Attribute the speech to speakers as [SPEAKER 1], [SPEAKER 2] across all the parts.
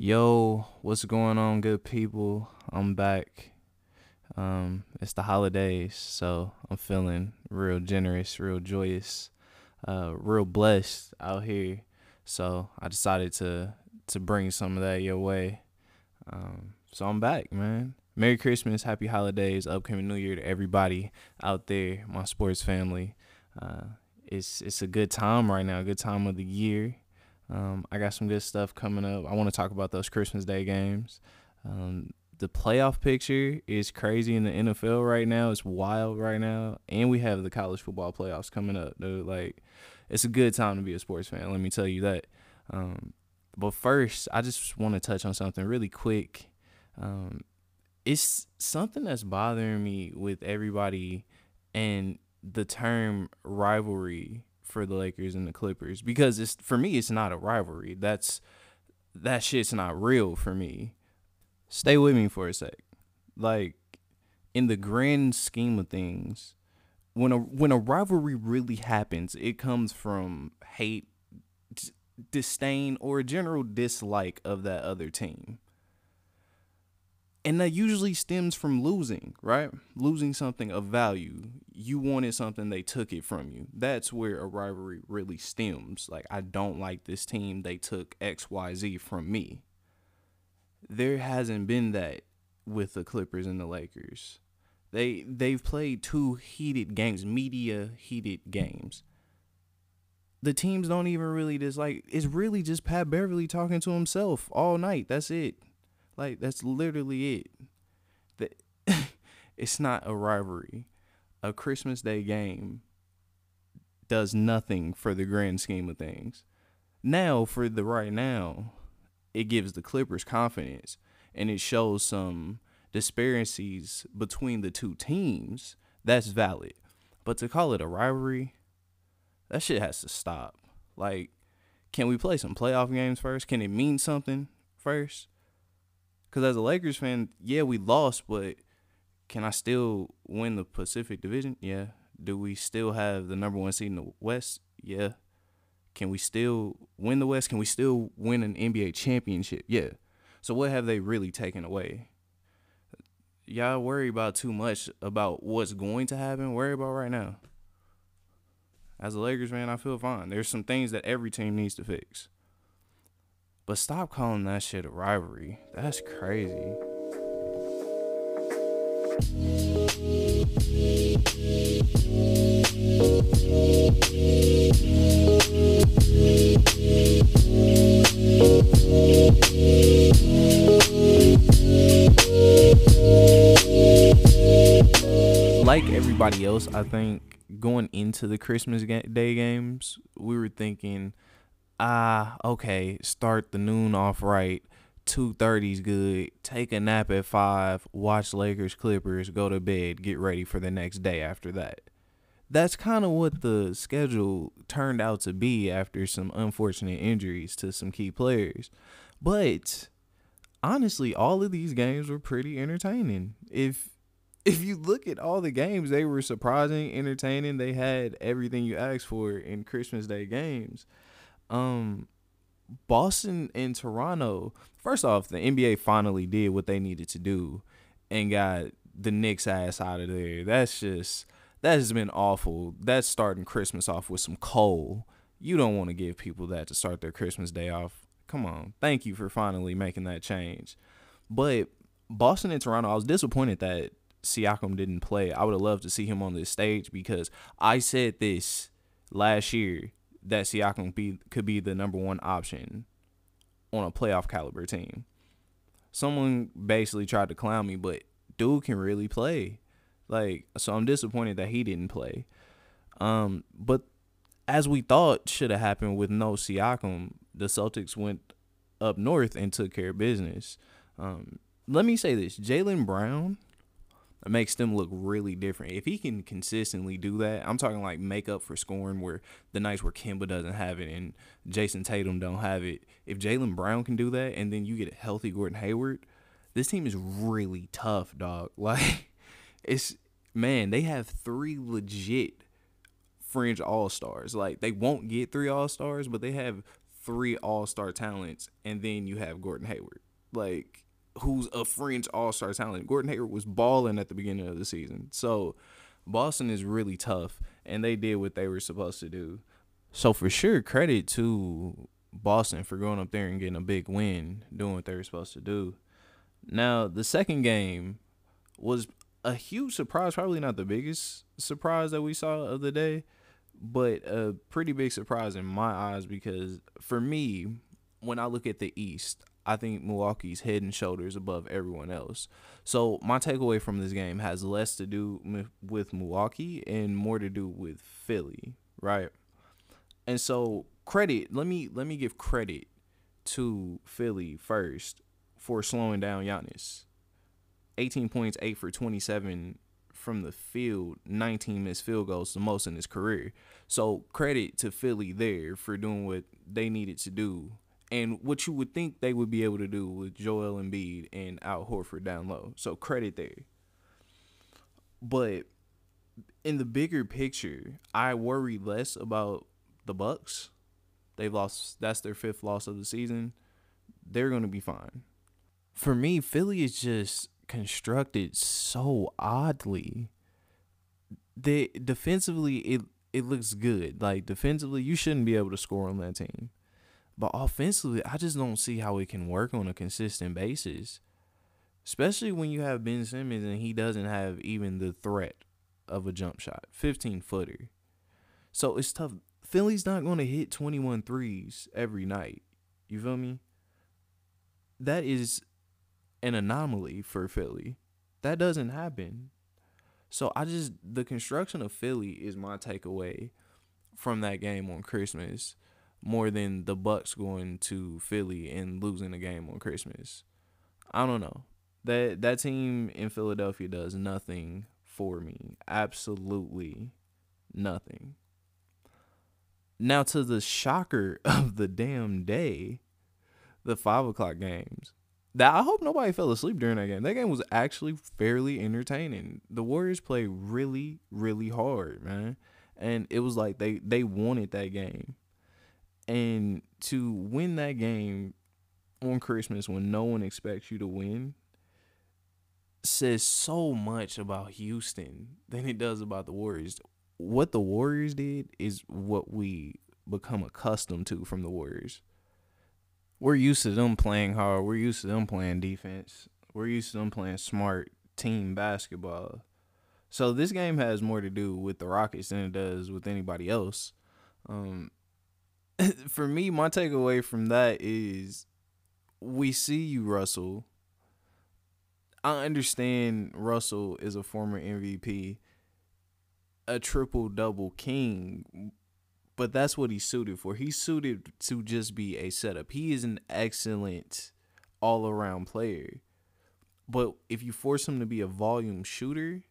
[SPEAKER 1] Yo, what's going on, good people? I'm back. Um, it's the holidays, so I'm feeling real generous, real joyous, uh, real blessed out here. So I decided to to bring some of that your way. Um, so I'm back, man. Merry Christmas, Happy Holidays, upcoming New Year to everybody out there, my sports family. Uh, it's it's a good time right now, good time of the year. Um, I got some good stuff coming up. I want to talk about those Christmas Day games. Um, the playoff picture is crazy in the NFL right now. It's wild right now, and we have the college football playoffs coming up. Dude. Like, it's a good time to be a sports fan. Let me tell you that. Um, but first, I just want to touch on something really quick. Um, it's something that's bothering me with everybody and the term rivalry for the Lakers and the Clippers because it's for me it's not a rivalry. That's that shit's not real for me. Stay with me for a sec. Like in the grand scheme of things, when a when a rivalry really happens, it comes from hate, d- disdain, or a general dislike of that other team and that usually stems from losing, right? Losing something of value. You wanted something, they took it from you. That's where a rivalry really stems. Like, I don't like this team, they took XYZ from me. There hasn't been that with the Clippers and the Lakers. They they've played two heated games, media heated games. The teams don't even really dislike. It's really just Pat Beverley talking to himself all night. That's it. Like that's literally it. That it's not a rivalry. A Christmas Day game does nothing for the grand scheme of things. Now, for the right now, it gives the Clippers confidence and it shows some disparities between the two teams. That's valid. But to call it a rivalry, that shit has to stop. Like, can we play some playoff games first? Can it mean something first? Because as a Lakers fan, yeah, we lost, but can I still win the Pacific Division? Yeah. Do we still have the number one seed in the West? Yeah. Can we still win the West? Can we still win an NBA championship? Yeah. So what have they really taken away? Y'all worry about too much about what's going to happen. Worry about right now. As a Lakers fan, I feel fine. There's some things that every team needs to fix. But stop calling that shit a rivalry. That's crazy. Like everybody else, I think going into the Christmas Day games, we were thinking ah, okay, start the noon off right. 2.30's good. Take a nap at 5, watch Lakers Clippers, go to bed, get ready for the next day after that. That's kind of what the schedule turned out to be after some unfortunate injuries to some key players. But honestly, all of these games were pretty entertaining. If if you look at all the games, they were surprising, entertaining. They had everything you asked for in Christmas Day games um Boston and Toronto. First off, the NBA finally did what they needed to do and got the Knicks ass out of there. That's just that has been awful. That's starting Christmas off with some coal. You don't want to give people that to start their Christmas day off. Come on. Thank you for finally making that change. But Boston and Toronto, I was disappointed that Siakam didn't play. I would have loved to see him on this stage because I said this last year that Siakam be could be the number one option on a playoff caliber team. Someone basically tried to clown me, but dude can really play. Like, so I'm disappointed that he didn't play. Um, but as we thought should have happened with no Siakam, the Celtics went up north and took care of business. Um, let me say this: Jaylen Brown it makes them look really different. If he can consistently do that, I'm talking like make up for scoring where the nights where Kemba doesn't have it and Jayson Tatum don't have it. If Jaylen Brown can do that and then you get a healthy Gordon Hayward, this team is really tough, dog. Like it's man, they have three legit fringe all stars. Like they won't get three all stars, but they have three all star talents, and then you have Gordon Hayward, like who's a fringe all star talent. Gordon Hayward was balling at the beginning of the season, so Boston is really tough, and they did what they were supposed to do. So for sure, credit to Boston for going up there and getting a big win, doing what they were supposed to do. Now the second game was a huge surprise, probably not the biggest surprise that we saw of the day, but a pretty big surprise in my eyes because for me, when I look at the East, I think Milwaukee's head and shoulders above everyone else. So my takeaway from this game has less to do with Milwaukee and more to do with Philly, right? And so credit, let me let me give credit to Philly first for slowing down Giannis. 18 points, 8 for 27 from the field, 19 missed field goals, the most in his career. So credit to Philly there for doing what they needed to do and what you would think they would be able to do with Joel Embiid and Al Horford down low. So credit there. But in the bigger picture, I worry less about the Bucks. They've lost that's their fifth loss of the season. They're to be fine. For me, Philly is just constructed so oddly. They defensively it it looks good. Like defensively, you shouldn't be able to score on that team. But offensively, I just don't see how it can work on a consistent basis. Especially when you have Ben Simmons and he doesn't have even the threat of a jump shot. 15 footer. So it's tough. Philly's not going to hit 21 threes every night. You feel me? That is an anomaly for Philly. That doesn't happen. So I just the construction of Philly is my takeaway from that game on Christmas more than the Bucks going to Philly and losing the game on Christmas. I don't know. That that team in Philadelphia does nothing for me. Absolutely nothing. Now to the shocker of the damn day, the five o'clock games. That I hope nobody fell asleep during that game. That game was actually fairly entertaining. The Warriors play really, really hard, man. And it was like they they wanted that game. And to win that game on Christmas when no one expects you to win says so much about Houston than it does about the Warriors. What the Warriors did is what we become accustomed to from the Warriors. We're used to them playing hard. We're used to them playing defense. We're used to them playing smart team basketball. So this game has more to do with the Rockets than it does with anybody else. Um, for me, my takeaway from that is we see you, Russell. I understand Russell is a former MVP, a triple double king, but that's what he's suited for. He's suited to just be a setup. He is an excellent all around player. But if you force him to be a volume shooter,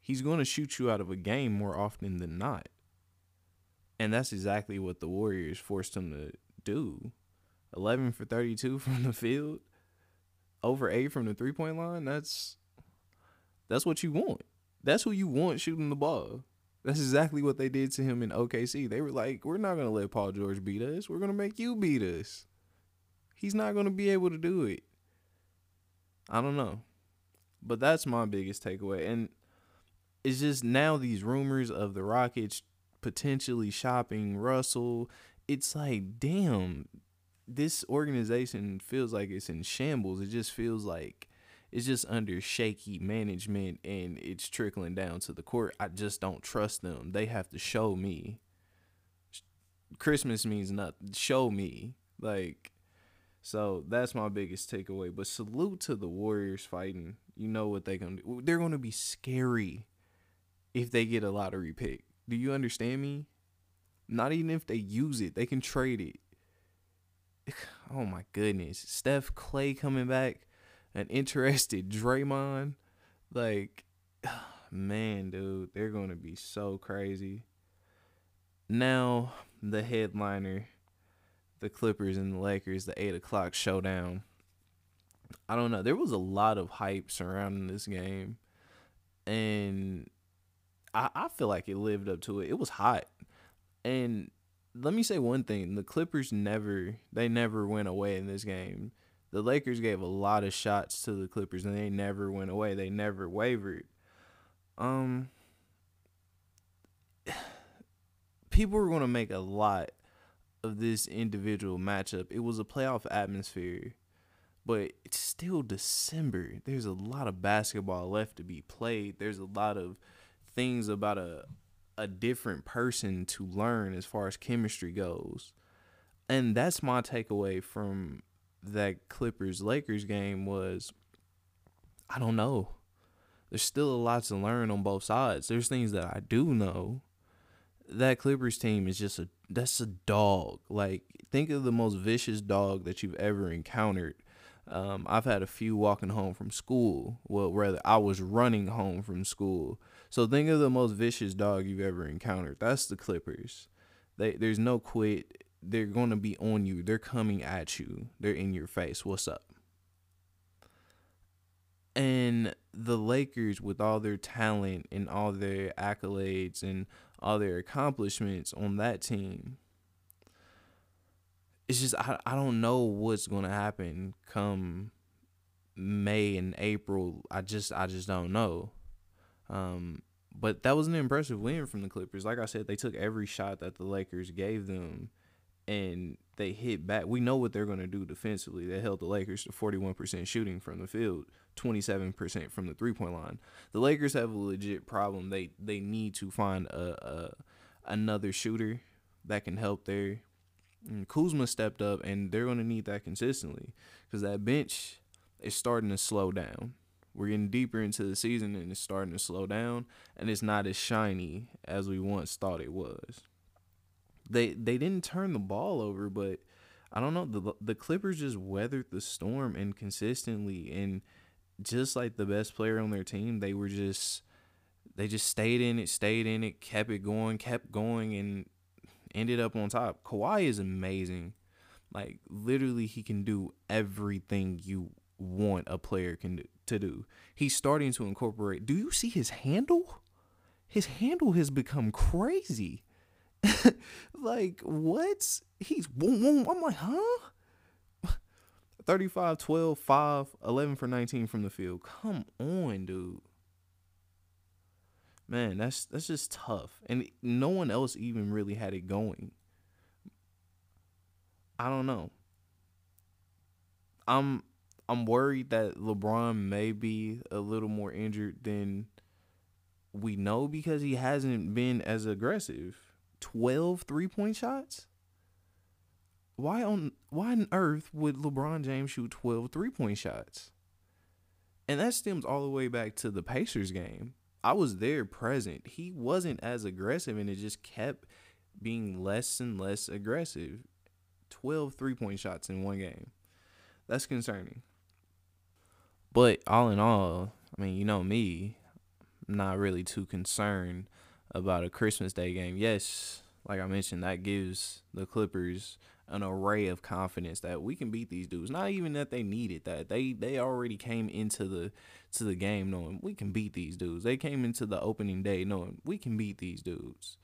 [SPEAKER 1] he's going to shoot you out of a game more often than not. And that's exactly what the Warriors forced him to do. 11 for 32 from the field, over 8 from the three-point line. That's that's what you want. That's who you want shooting the ball. That's exactly what they did to him in OKC. They were like, "We're not going to let Paul George beat us. We're going to make you beat us." He's not going to be able to do it. I don't know. But that's my biggest takeaway. And it's just now these rumors of the Rockets potentially shopping Russell. It's like, damn, this organization feels like it's in shambles. It just feels like it's just under shaky management and it's trickling down to the court. I just don't trust them. They have to show me. Christmas means nothing. Show me. Like, so that's my biggest takeaway. But salute to the Warriors fighting. You know what they're gonna do. They're gonna be scary if they get a lottery pick. Do you understand me? Not even if they use it, they can trade it. Oh my goodness. Steph Clay coming back, an interested Draymond. Like, man, dude, they're going to be so crazy. Now, the headliner, the Clippers and the Lakers, the 8 o'clock showdown. I don't know. There was a lot of hype surrounding this game. And I, I feel like it lived up to it. It was hot. And let me say one thing: the Clippers never they never went away in this game. The Lakers gave a lot of shots to the Clippers, and they never went away. They never wavered. Um, people were going to make a lot of this individual matchup. It was a playoff atmosphere, but it's still December. There's a lot of basketball left to be played. There's a lot of things about a a different person to learn as far as chemistry goes. And that's my takeaway from that Clippers Lakers game was I don't know. There's still a lot to learn on both sides. There's things that I do know. That Clippers team is just a that's a dog. Like think of the most vicious dog that you've ever encountered. Um, I've had a few walking home from school. Well, rather, I was running home from school. So think of the most vicious dog you've ever encountered. That's the Clippers. They there's no quit. They're gonna be on you. They're coming at you. They're in your face. What's up? And the Lakers, with all their talent and all their accolades and all their accomplishments on that team, it's just I, I don't know what's gonna happen come May and April. I just I just don't know. Um, but that was an impressive win from the Clippers. Like I said, they took every shot that the Lakers gave them and they hit back. We know what they're going to do defensively. They held the Lakers to 41% shooting from the field, 27% from the three-point line. The Lakers have a legit problem. They they need to find a, a another shooter that can help there. And Kuzma stepped up, and they're going to need that consistently because that bench is starting to slow down. We're getting deeper into the season, and it's starting to slow down, and it's not as shiny as we once thought it was. They they didn't turn the ball over, but I don't know the the Clippers just weathered the storm and consistently, and just like the best player on their team, they were just they just stayed in it, stayed in it, kept it going, kept going, and ended up on top. Kawhi is amazing. Like literally, he can do everything you want a player can do, to do. He's starting to incorporate. Do you see his handle? His handle has become crazy. like what? He's boom, boom. I'm like, huh? 35, 12, 5, 11 for 19 from the field. Come on, dude. Man, that's that's just tough. And no one else even really had it going. I don't know. I'm I'm worried that LeBron may be a little more injured than we know because he hasn't been as aggressive. 12 three-point shots? Why on why on earth would LeBron James shoot 12 three-point shots? And that stems all the way back to the Pacers game. I was there present. He wasn't as aggressive and it just kept being less and less aggressive. 12 three-point shots in one game. That's concerning. But all in all, I mean, you know me, I'm not really too concerned about a Christmas Day game. Yes, like I mentioned, that gives the Clippers an array of confidence that we can beat these dudes. Not even that they needed that. They they already came into the to the game knowing we can beat these dudes. They came into the opening day knowing we can beat these dudes.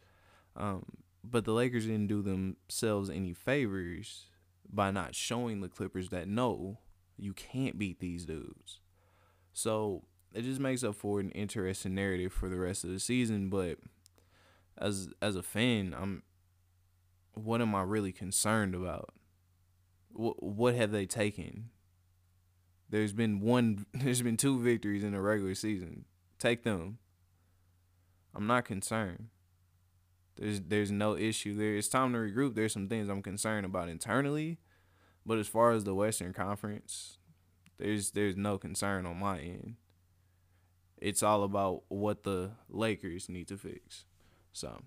[SPEAKER 1] Um, but the Lakers didn't do themselves any favors by not showing the Clippers that no, you can't beat these dudes. So it just makes up for an interesting narrative for the rest of the season. But as as a fan, I'm what am I really concerned about? What what have they taken? There's been one there's been two victories in the regular season. Take them. I'm not concerned. There's there's no issue there. It's time to regroup. There's some things I'm concerned about internally, but as far as the Western Conference, there's there's no concern on my end. It's all about what the Lakers need to fix. So,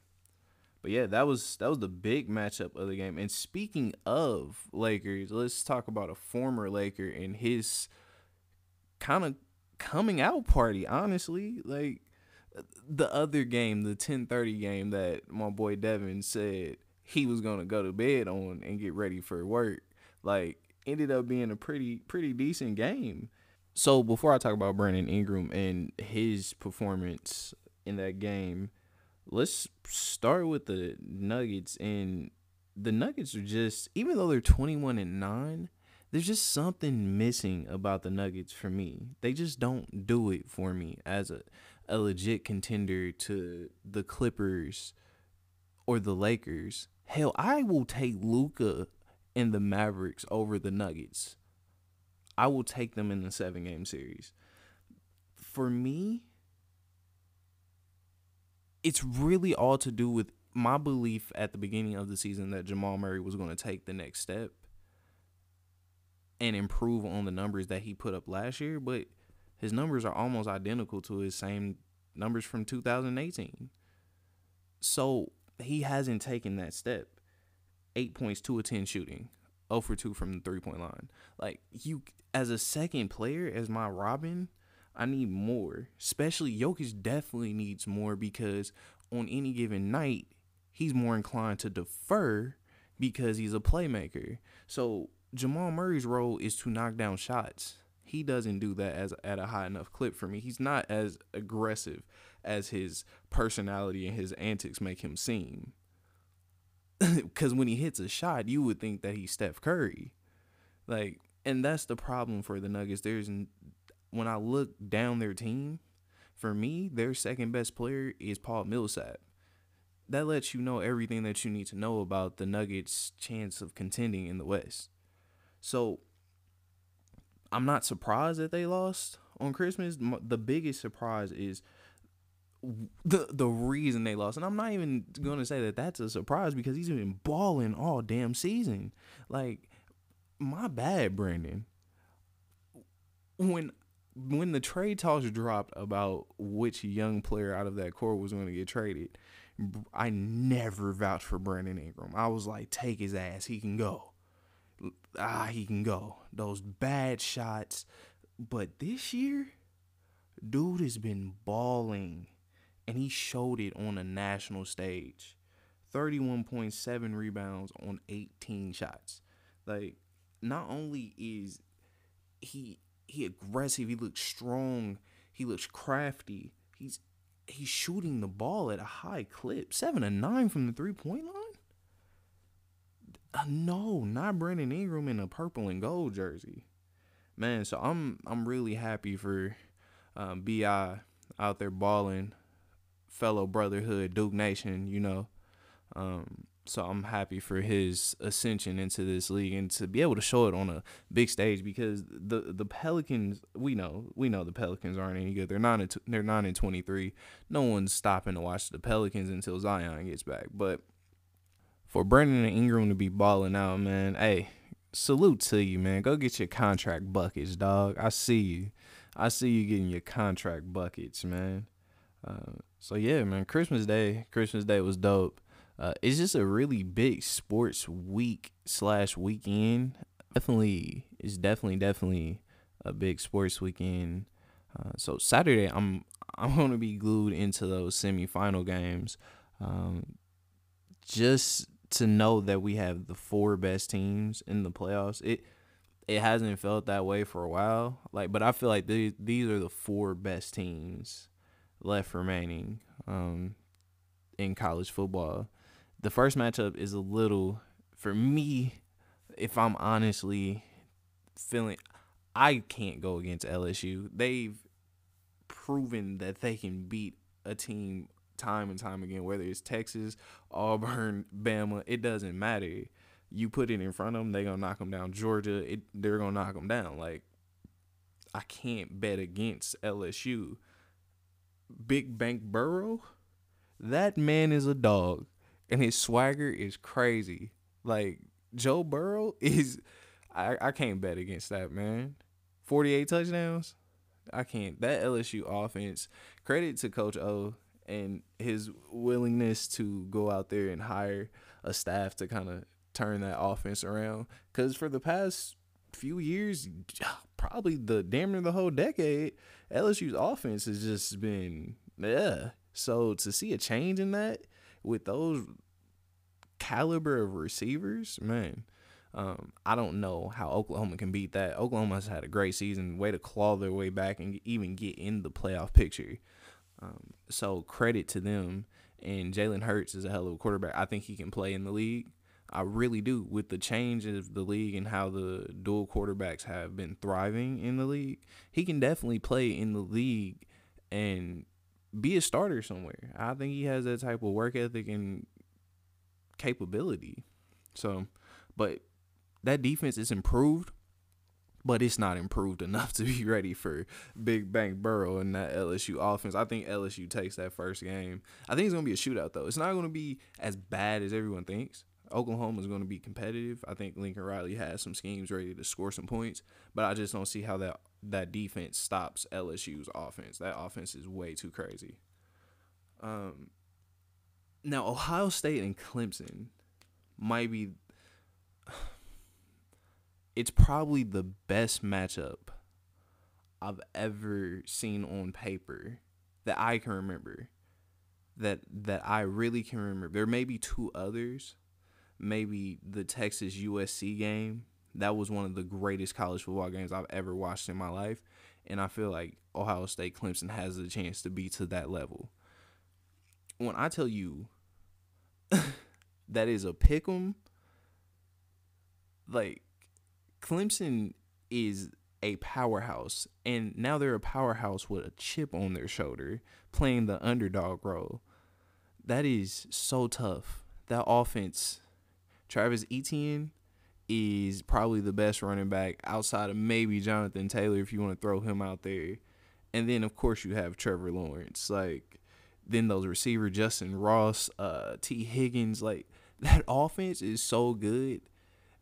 [SPEAKER 1] but yeah, that was that was the big matchup of the game. And speaking of Lakers, let's talk about a former Laker and his kind of coming out party. Honestly, like the other game, the 10:30 game that my boy Devin said he was gonna go to bed on and get ready for work. Like ended up being a pretty pretty decent game. So before I talk about Brandon Ingram and his performance in that game, let's start with the Nuggets and the Nuggets are just even though they're 21 and 9, there's just something missing about the Nuggets for me. They just don't do it for me as a a legit contender to the Clippers or the Lakers. Hell, I will take Luka and the Mavericks over the Nuggets. I will take them in the seven game series. For me, it's really all to do with my belief at the beginning of the season that Jamal Murray was going to take the next step and improve on the numbers that he put up last year, but his numbers are almost identical to his same numbers from 2018. So he hasn't taken that step. Eight points, two of 10 shooting, 0 for 2 from the three point line. Like, you, as a second player, as my Robin, I need more. Especially Jokic definitely needs more because on any given night, he's more inclined to defer because he's a playmaker. So Jamal Murray's role is to knock down shots. He doesn't do that as at a high enough clip for me. He's not as aggressive as his personality and his antics make him seem. Because when he hits a shot, you would think that he's Steph Curry. Like, and that's the problem for the Nuggets. There's when I look down their team, for me, their second best player is Paul Millsap. That lets you know everything that you need to know about the Nuggets' chance of contending in the West. So I'm not surprised that they lost on Christmas. The biggest surprise is the the reason they lost, and I'm not even gonna say that that's a surprise because he's been balling all damn season. Like, my bad, Brandon. When when the trade talks dropped about which young player out of that core was going to get traded, I never vouched for Brandon Ingram. I was like, take his ass, he can go ah, he can go. Those bad shots. But this year, dude has been balling. And he showed it on a national stage. 31.7 rebounds on 18 shots. Like, not only is he he aggressive, he looks strong, he looks crafty. He's he's shooting the ball at a high clip. Seven to nine from the three point line. Uh, no, not Brandon Ingram in a purple and gold jersey. Man, so I'm I'm really happy for um, Bi out there balling, fellow brotherhood Duke Nation. You know, um, so I'm happy for his ascension into this league and to be able to show it on a big stage because the the Pelicans we know we know the Pelicans aren't any good. They're not and they're nine and twenty three. No one's stopping to watch the Pelicans until Zion gets back, but for Brandon Ingram to be balling out, man, hey, salute to you, man. Go get your contract buckets, dog. I see you. I see you getting your contract buckets, man. Uh, so yeah, man, Christmas Day, Christmas Day was dope. Uh, it's just a really big sports week slash weekend. Definitely, it's definitely definitely a big sports weekend. Uh, so Saturday, I'm I'm gonna be glued into those semifinal games. Um, just to know that we have the four best teams in the playoffs. It it hasn't felt that way for a while. Like, but I feel like these these are the four best teams left remaining um, in college football. The first matchup is a little for me. If I'm honestly feeling, I can't go against LSU. They've proven that they can beat a team time and time again, whether it's Texas, Auburn, Bama, it doesn't matter. You put it in front of them, they're gonna knock them down. Georgia, it, they're gonna knock them down. Like I can't bet against LSU. Big Bank Burrow, that man is a dog, and his swagger is crazy. Like Joe Burrow is, I I can't bet against that man. Forty eight touchdowns. I can't. That LSU offense. Credit to Coach O and his willingness to go out there and hire a staff to kind of turn that offense around. Because for the past few years, probably the damn near the whole decade, LSU's offense has just been yeah. So to see a change in that with those caliber of receivers, man. Um, I don't know how Oklahoma can beat that. Oklahoma's had a great season, way to claw their way back and even get in the playoff picture. Um, so credit to them. And Jalen Hurts is a hell of a quarterback. I think he can play in the league. I really do. With the change of the league and how the dual quarterbacks have been thriving in the league, he can definitely play in the league and be a starter somewhere. I think he has that type of work ethic and capability. So, but that defense is improved, but it's not improved enough to be ready for Big Bang Burrow and that LSU offense. I think LSU takes that first game. I think it's going to be a shootout, though. It's not going to be as bad as everyone thinks. Oklahoma is going to be competitive. I think Lincoln Riley has some schemes ready to score some points, but I just don't see how that that defense stops LSU's offense. That offense is way too crazy. Um, now Ohio State and Clemson might be. It's probably the best matchup I've ever seen on paper that I can remember. That that I really can remember. There may be two others maybe the Texas USC game. That was one of the greatest college football games I've ever watched in my life. And I feel like Ohio State Clemson has the chance to be to that level. When I tell you that is a pick 'em, like Clemson is a powerhouse. And now they're a powerhouse with a chip on their shoulder, playing the underdog role. That is so tough. That offense Travis Etienne is probably the best running back outside of maybe Jonathan Taylor if you want to throw him out there. And then of course you have Trevor Lawrence. Like then those receiver Justyn Ross, uh, Tee Higgins, like that offense is so good.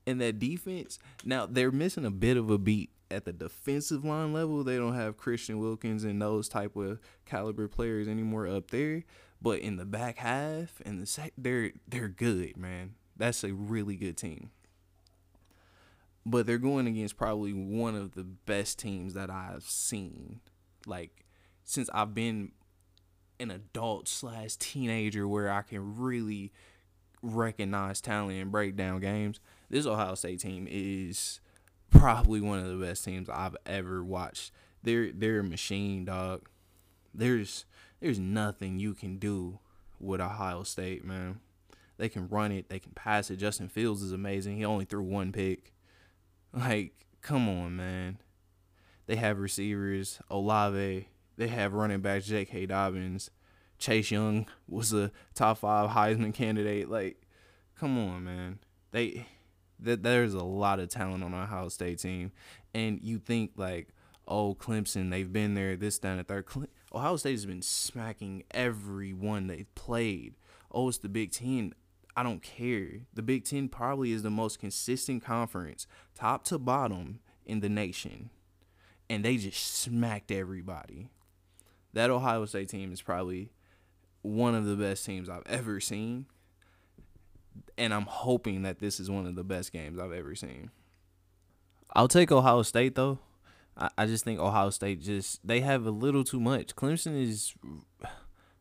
[SPEAKER 1] And that defense, now they're missing a bit of a beat at the defensive line level. They don't have Christian Wilkins and those type of caliber players anymore up there. But in the back half and the sec, they're they're good, man. That's a really good team. But they're going against probably one of the best teams that I've seen. Like since I've been an adult slash teenager where I can really recognize talent and break down games. This Ohio State team is probably one of the best teams I've ever watched. They're they're a machine, dog. There's there's nothing you can do with Ohio State, man. They can run it. They can pass it. Justin Fields is amazing. He only threw one pick. Like, come on, man. They have receivers, Olave. They have running backs, J.K. Dobbins. Chase Young was a top five Heisman candidate. Like, come on, man. They that there's a lot of talent on Ohio State team, and you think like, oh, Clemson, they've been there, this, that, and third. Ohio State has been smacking everyone they've played. Oh, it's the Big Ten. I don't care. The Big Ten probably is the most consistent conference, top to bottom, in the nation. And they just smacked everybody. That Ohio State team is probably one of the best teams I've ever seen. And I'm hoping that this is one of the best games I've ever seen. I'll take Ohio State though. I, I just think Ohio State just they have a little too much. Clemson is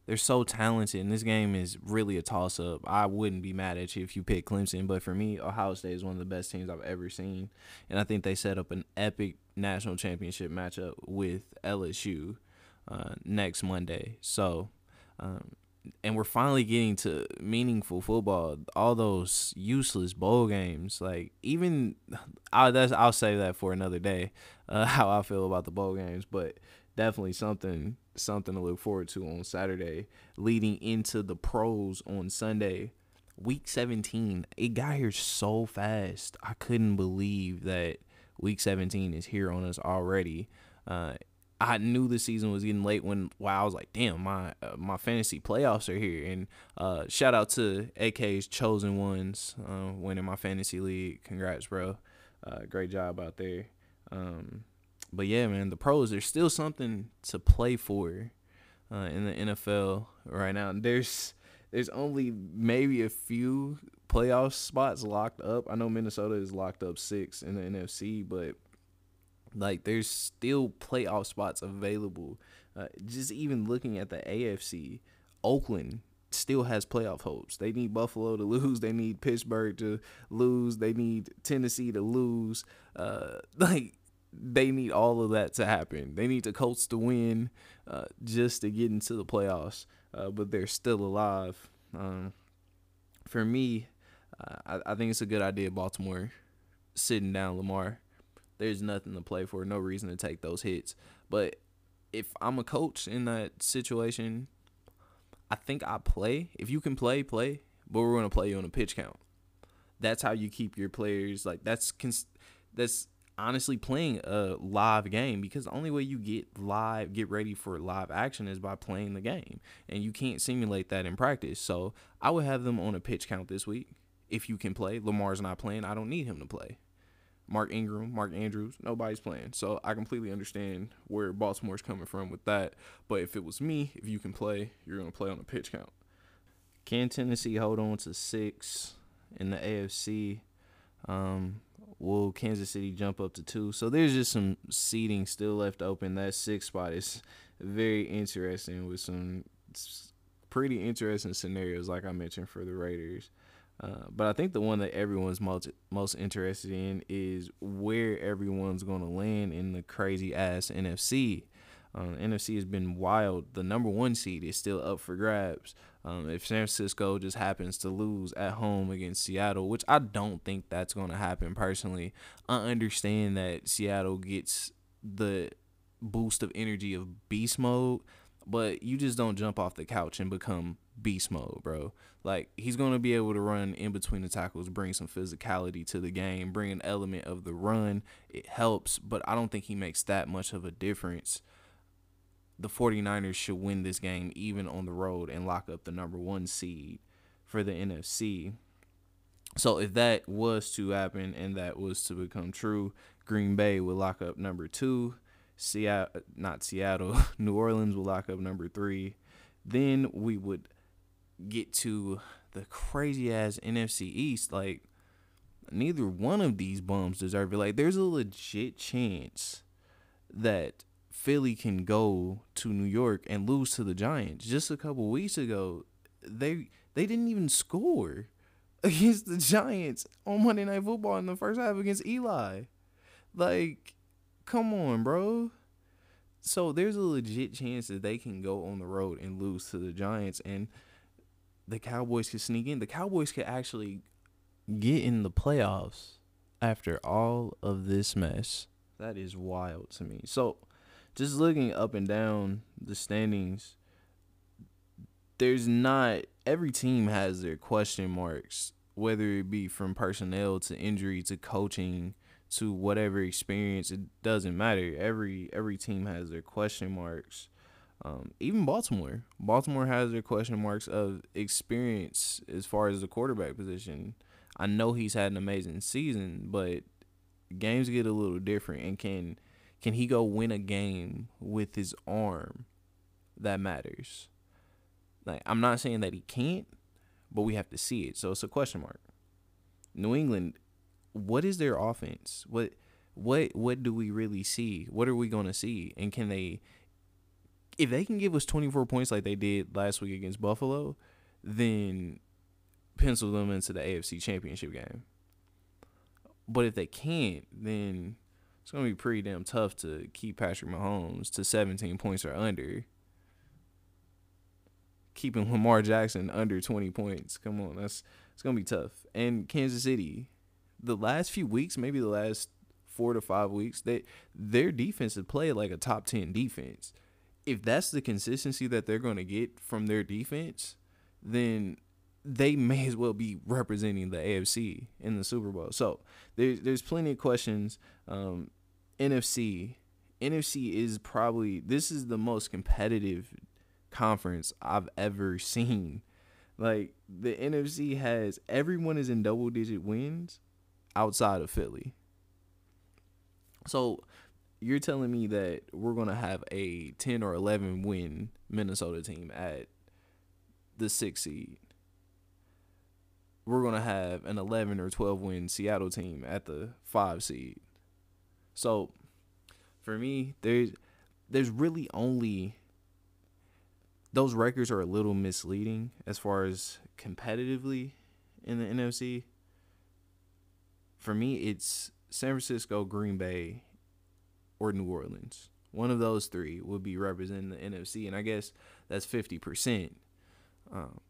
[SPEAKER 1] they're so talented, and this game is really a toss up. I wouldn't be mad at you if you pick Clemson, but for me, Ohio State is one of the best teams I've ever seen, and I think they set up an epic national championship matchup with LSU uh, next Monday. So, um, and we're finally getting to meaningful football. All those useless bowl games, like even I that's I'll say that for another day. Uh, how I feel about the bowl games, but definitely something something to look forward to on Saturday, leading into the pros on Sunday. Week 17, it got here so fast. I couldn't believe that week 17 is here on us already. Uh, I knew the season was getting late when wow, I was like, damn, my uh, my fantasy playoffs are here. And uh, shout out to AK's chosen ones uh, winning my fantasy league. Congrats, bro. Uh, great job out there. Um, but yeah, man, the pros there's still something to play for uh, in the NFL right now. There's there's only maybe a few playoff spots locked up. I know Minnesota is locked up six in the NFC, but like there's still playoff spots available. Uh, just even looking at the AFC, Oakland still has playoff hopes. They need Buffalo to lose. They need Pittsburgh to lose. They need Tennessee to lose. Uh, like they need all of that to happen. They need the Colts to win uh, just to get into the playoffs, uh, but they're still alive. Um, for me, I, I think it's a good idea, Baltimore, sitting down Lamar. There's nothing to play for, no reason to take those hits. But if I'm a coach in that situation, I think I play. If you can play, play. But we're going to play you on a pitch count. That's how you keep your players like that's cons- that's honestly playing a live game because the only way you get live get ready for live action is by playing the game and you can't simulate that in practice. So i would have them on a pitch count this week. If you can play lamar's not playing i don't need him to play. Mark ingram mark andrews nobody's playing. So i completely understand where baltimore's coming from with that. But if it was me if you can play you're going to play on a pitch count. Can tennessee hold on to six in the afc um, will Kansas City jump up to two? So there's just some seating still left open. That sixth spot is very interesting with some pretty interesting scenarios, like I mentioned for the Raiders. Uh, but I think the one that everyone's most most interested in is where everyone's going to land in the crazy ass NFC. Um, NFC has been wild. The number one seed is still up for grabs. Um, if San Francisco just happens to lose at home against Seattle, which I don't think that's going to happen personally, I understand that Seattle gets the boost of energy of beast mode, but you just don't jump off the couch and become beast mode, bro. Like he's going to be able to run in between the tackles, bring some physicality to the game, bring an element of the run. It helps, but I don't think he makes that much of a difference the 49ers should win this game even on the road and lock up the number one seed for the NFC. So if that was to happen and that was to become true, Green Bay would lock up number two. Seattle, not Seattle, New Orleans would lock up number three. Then we would get to the crazy ass NFC East. Like neither one of these bums deserve it. Like there's a legit chance that Philly can go to New York and lose to the Giants. Just a couple weeks ago, they they didn't even score against the Giants on Monday Night Football in the first half against Eli. Like, come on, bro. So there's a legit chance that they can go on the road and lose to the Giants and the Cowboys can sneak in. The Cowboys can actually get in the playoffs after all of this mess. That is wild to me. So just looking up and down the standings, there's not every team has their question marks, whether it be from personnel to injury to coaching to whatever experience. It doesn't matter. Every every team has their question marks. Um, even Baltimore, Baltimore has their question marks of experience as far as the quarterback position. I know he's had an amazing season, but games get a little different and can can he go win a game with his arm? That matters. Like I'm not saying that he can't, but we have to see it. So it's a question mark. New England, what is their offense? What what what do we really see? What are we going to see? And can they if they can give us 24 points like they did last week against Buffalo, then pencil them into the AFC Championship game. But if they can't, then it's gonna be pretty damn tough to keep Patrick Mahomes to 17 points or under. Keeping Lamar Jackson under 20 points. Come on, that's it's gonna be tough. And Kansas City, the last few weeks, maybe the last four to five weeks, they their defense has played like a top 10 defense. If that's the consistency that they're gonna get from their defense, then they may as well be representing the AFC in the Super Bowl. So there's there's plenty of questions. Um, NFC, NFC is probably this is the most competitive conference I've ever seen. Like the NFC has everyone is in double digit wins outside of Philly. So you're telling me that we're gonna have a ten or eleven win Minnesota team at the six seed we're gonna have an 11 or 12 win Seattle team at the five seed. So, for me, there's there's really only those records are a little misleading as far as competitively in the NFC. For me, it's San Francisco, Green Bay, or New Orleans. One of those three would be representing the NFC, and I guess that's fifty percent. Um,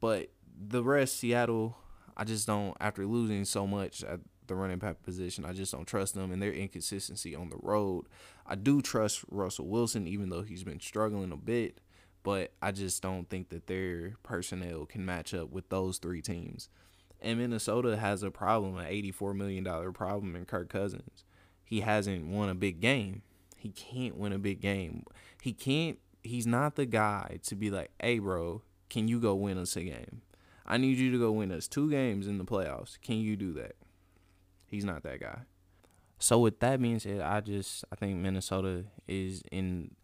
[SPEAKER 1] but the rest, Seattle, I just don't. After losing so much at the running back position, I just don't trust them and their inconsistency on the road. I do trust Russell Wilson, even though he's been struggling a bit, but I just don't think that their personnel can match up with those three teams. And Minnesota has a problem, an $84 million problem in Kirk Cousins. He hasn't won a big game. He can't win a big game. He can't, he's not the guy to be like, hey, bro, can you go win us a game? I need you to go win us two games in the playoffs. Can you do that? He's not that guy. So with that being said, I just I think Minnesota is in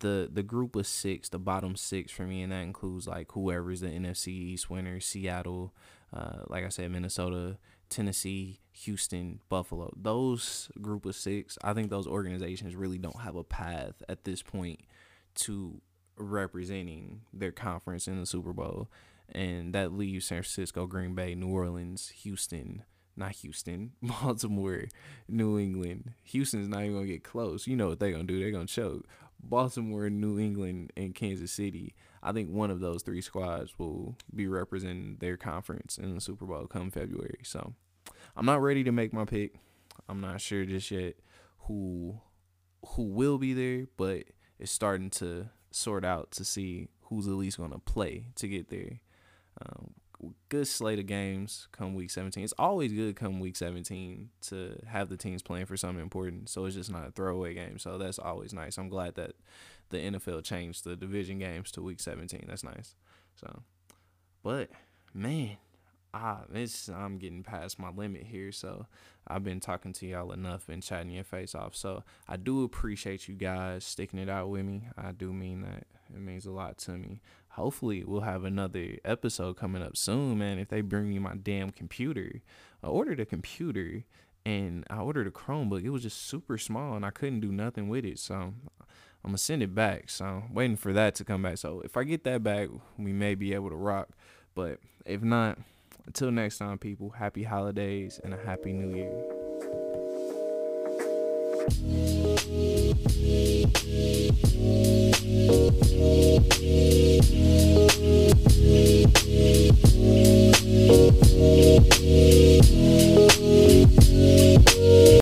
[SPEAKER 1] the the group of six, the bottom six for me, and that includes like whoever's the NFC East winner, Seattle, uh, like I said, Minnesota, Tennessee, Houston, Buffalo. Those group of six, I think those organizations really don't have a path at this point to representing their conference in the Super Bowl, and that leaves San Francisco, Green Bay, New Orleans, Houston not Houston, Baltimore, New England. Houston's not even gonna get close. You know what they're gonna do? They're gonna choke. Baltimore, New England, and Kansas City. I think one of those three squads will be representing their conference in the Super Bowl come February. So I'm not ready to make my pick. I'm not sure just yet who who will be there, but it's starting to sort out to see who's at least gonna play to get there. Um, good slate of games come week 17. It's always good come week 17 to have the teams playing for something important. So it's just not a throwaway game. So that's always nice. I'm glad that the NFL changed the division games to week 17. That's nice. So, but man, ah, it's I'm getting past my limit here. So I've been talking to y'all enough and chatting your face off. So I do appreciate you guys sticking it out with me. I do mean that. It means a lot to me. Hopefully we'll have another episode coming up soon, man. If they bring me my damn computer, I ordered a computer and I ordered a Chromebook. It was just super small and I couldn't do nothing with it. So I'm gonna send it back. So I'm waiting for that to come back. So if I get that back, we may be able to rock. But if not, until next time, people, happy holidays and a happy new year. Thank